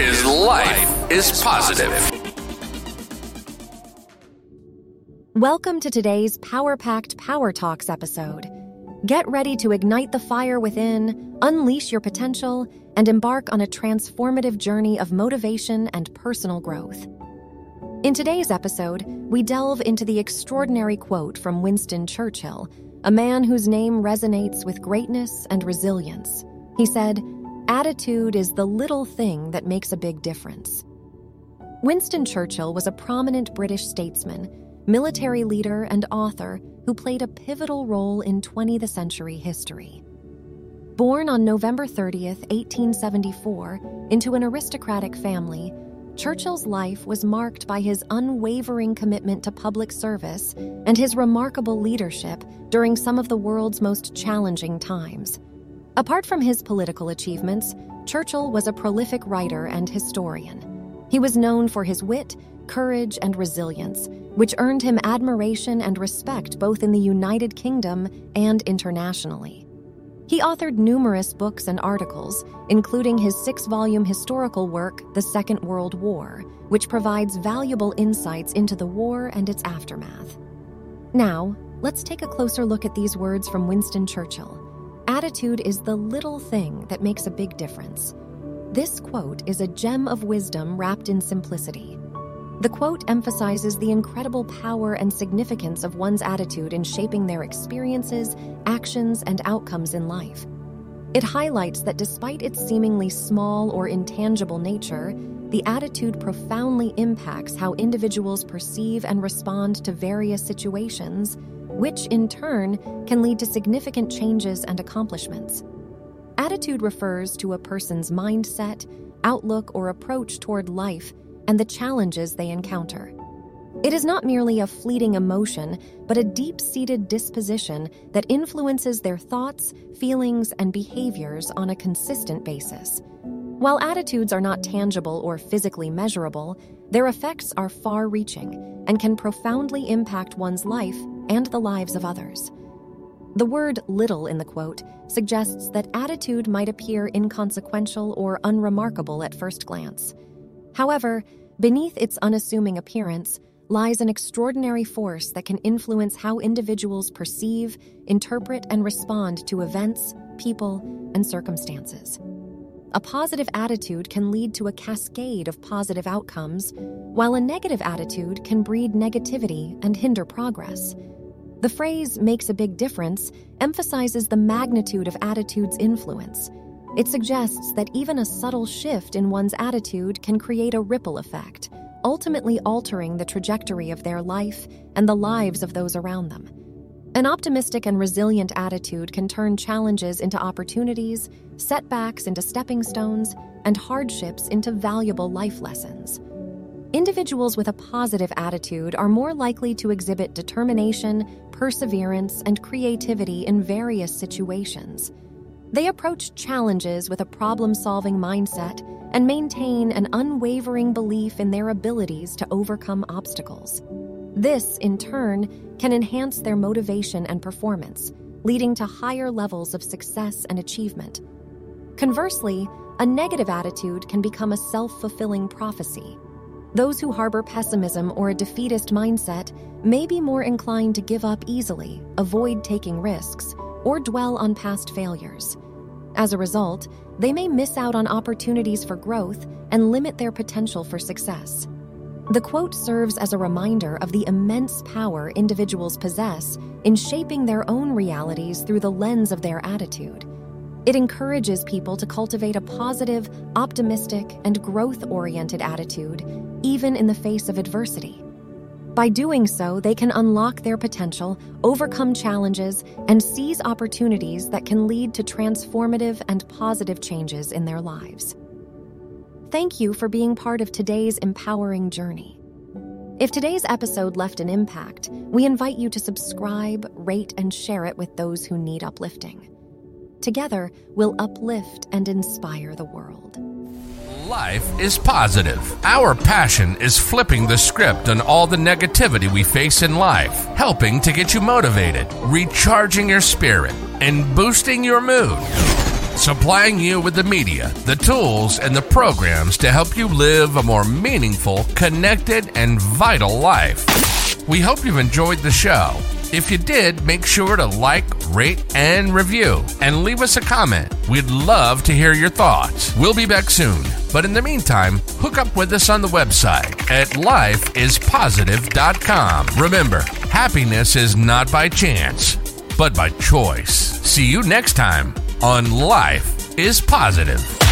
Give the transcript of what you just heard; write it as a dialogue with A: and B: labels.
A: is Life is Positive.
B: Welcome to today's Power Packed Power Talks episode. Get ready to ignite the fire within, unleash your potential, and embark on a transformative journey of motivation and personal growth. In today's episode, we delve into the extraordinary quote from Winston Churchill, a man whose name resonates with greatness and resilience. He said, Attitude is the little thing that makes a big difference. Winston Churchill was a prominent British statesman, military leader, and author who played a pivotal role in 20th century history. Born on November 30th, 1874, into an aristocratic family, Churchill's life was marked by his unwavering commitment to public service and his remarkable leadership during some of the world's most challenging times. Apart from his political achievements, Churchill was a prolific writer and historian. He was known for his wit, courage, and resilience, which earned him admiration and respect both in the United Kingdom and internationally. He authored numerous books and articles, including his six volume historical work, The Second World War, which provides valuable insights into the war and its aftermath. Now, let's take a closer look at these words from Winston Churchill. Attitude is the little thing that makes a big difference. This quote is a gem of wisdom wrapped in simplicity. The quote emphasizes the incredible power and significance of one's attitude in shaping their experiences, actions, and outcomes in life. It highlights that despite its seemingly small or intangible nature, the attitude profoundly impacts how individuals perceive and respond to various situations, which in turn can lead to significant changes and accomplishments. Attitude refers to a person's mindset, outlook, or approach toward life and the challenges they encounter. It is not merely a fleeting emotion, but a deep seated disposition that influences their thoughts, feelings, and behaviors on a consistent basis. While attitudes are not tangible or physically measurable, their effects are far reaching and can profoundly impact one's life and the lives of others. The word little in the quote suggests that attitude might appear inconsequential or unremarkable at first glance. However, beneath its unassuming appearance lies an extraordinary force that can influence how individuals perceive, interpret, and respond to events, people, and circumstances. A positive attitude can lead to a cascade of positive outcomes, while a negative attitude can breed negativity and hinder progress. The phrase makes a big difference emphasizes the magnitude of attitude's influence it suggests that even a subtle shift in one's attitude can create a ripple effect, ultimately altering the trajectory of their life and the lives of those around them. An optimistic and resilient attitude can turn challenges into opportunities, setbacks into stepping stones, and hardships into valuable life lessons. Individuals with a positive attitude are more likely to exhibit determination, perseverance, and creativity in various situations. They approach challenges with a problem solving mindset and maintain an unwavering belief in their abilities to overcome obstacles. This, in turn, can enhance their motivation and performance, leading to higher levels of success and achievement. Conversely, a negative attitude can become a self fulfilling prophecy. Those who harbor pessimism or a defeatist mindset may be more inclined to give up easily, avoid taking risks, or dwell on past failures. As a result, they may miss out on opportunities for growth and limit their potential for success. The quote serves as a reminder of the immense power individuals possess in shaping their own realities through the lens of their attitude. It encourages people to cultivate a positive, optimistic, and growth oriented attitude, even in the face of adversity. By doing so, they can unlock their potential, overcome challenges, and seize opportunities that can lead to transformative and positive changes in their lives. Thank you for being part of today's empowering journey. If today's episode left an impact, we invite you to subscribe, rate, and share it with those who need uplifting. Together, we'll uplift and inspire the world.
A: Life is positive. Our passion is flipping the script on all the negativity we face in life, helping to get you motivated, recharging your spirit, and boosting your mood. Supplying you with the media, the tools, and the programs to help you live a more meaningful, connected, and vital life. We hope you've enjoyed the show. If you did, make sure to like, rate, and review, and leave us a comment. We'd love to hear your thoughts. We'll be back soon. But in the meantime, hook up with us on the website at lifeispositive.com. Remember, happiness is not by chance, but by choice. See you next time on Life is Positive.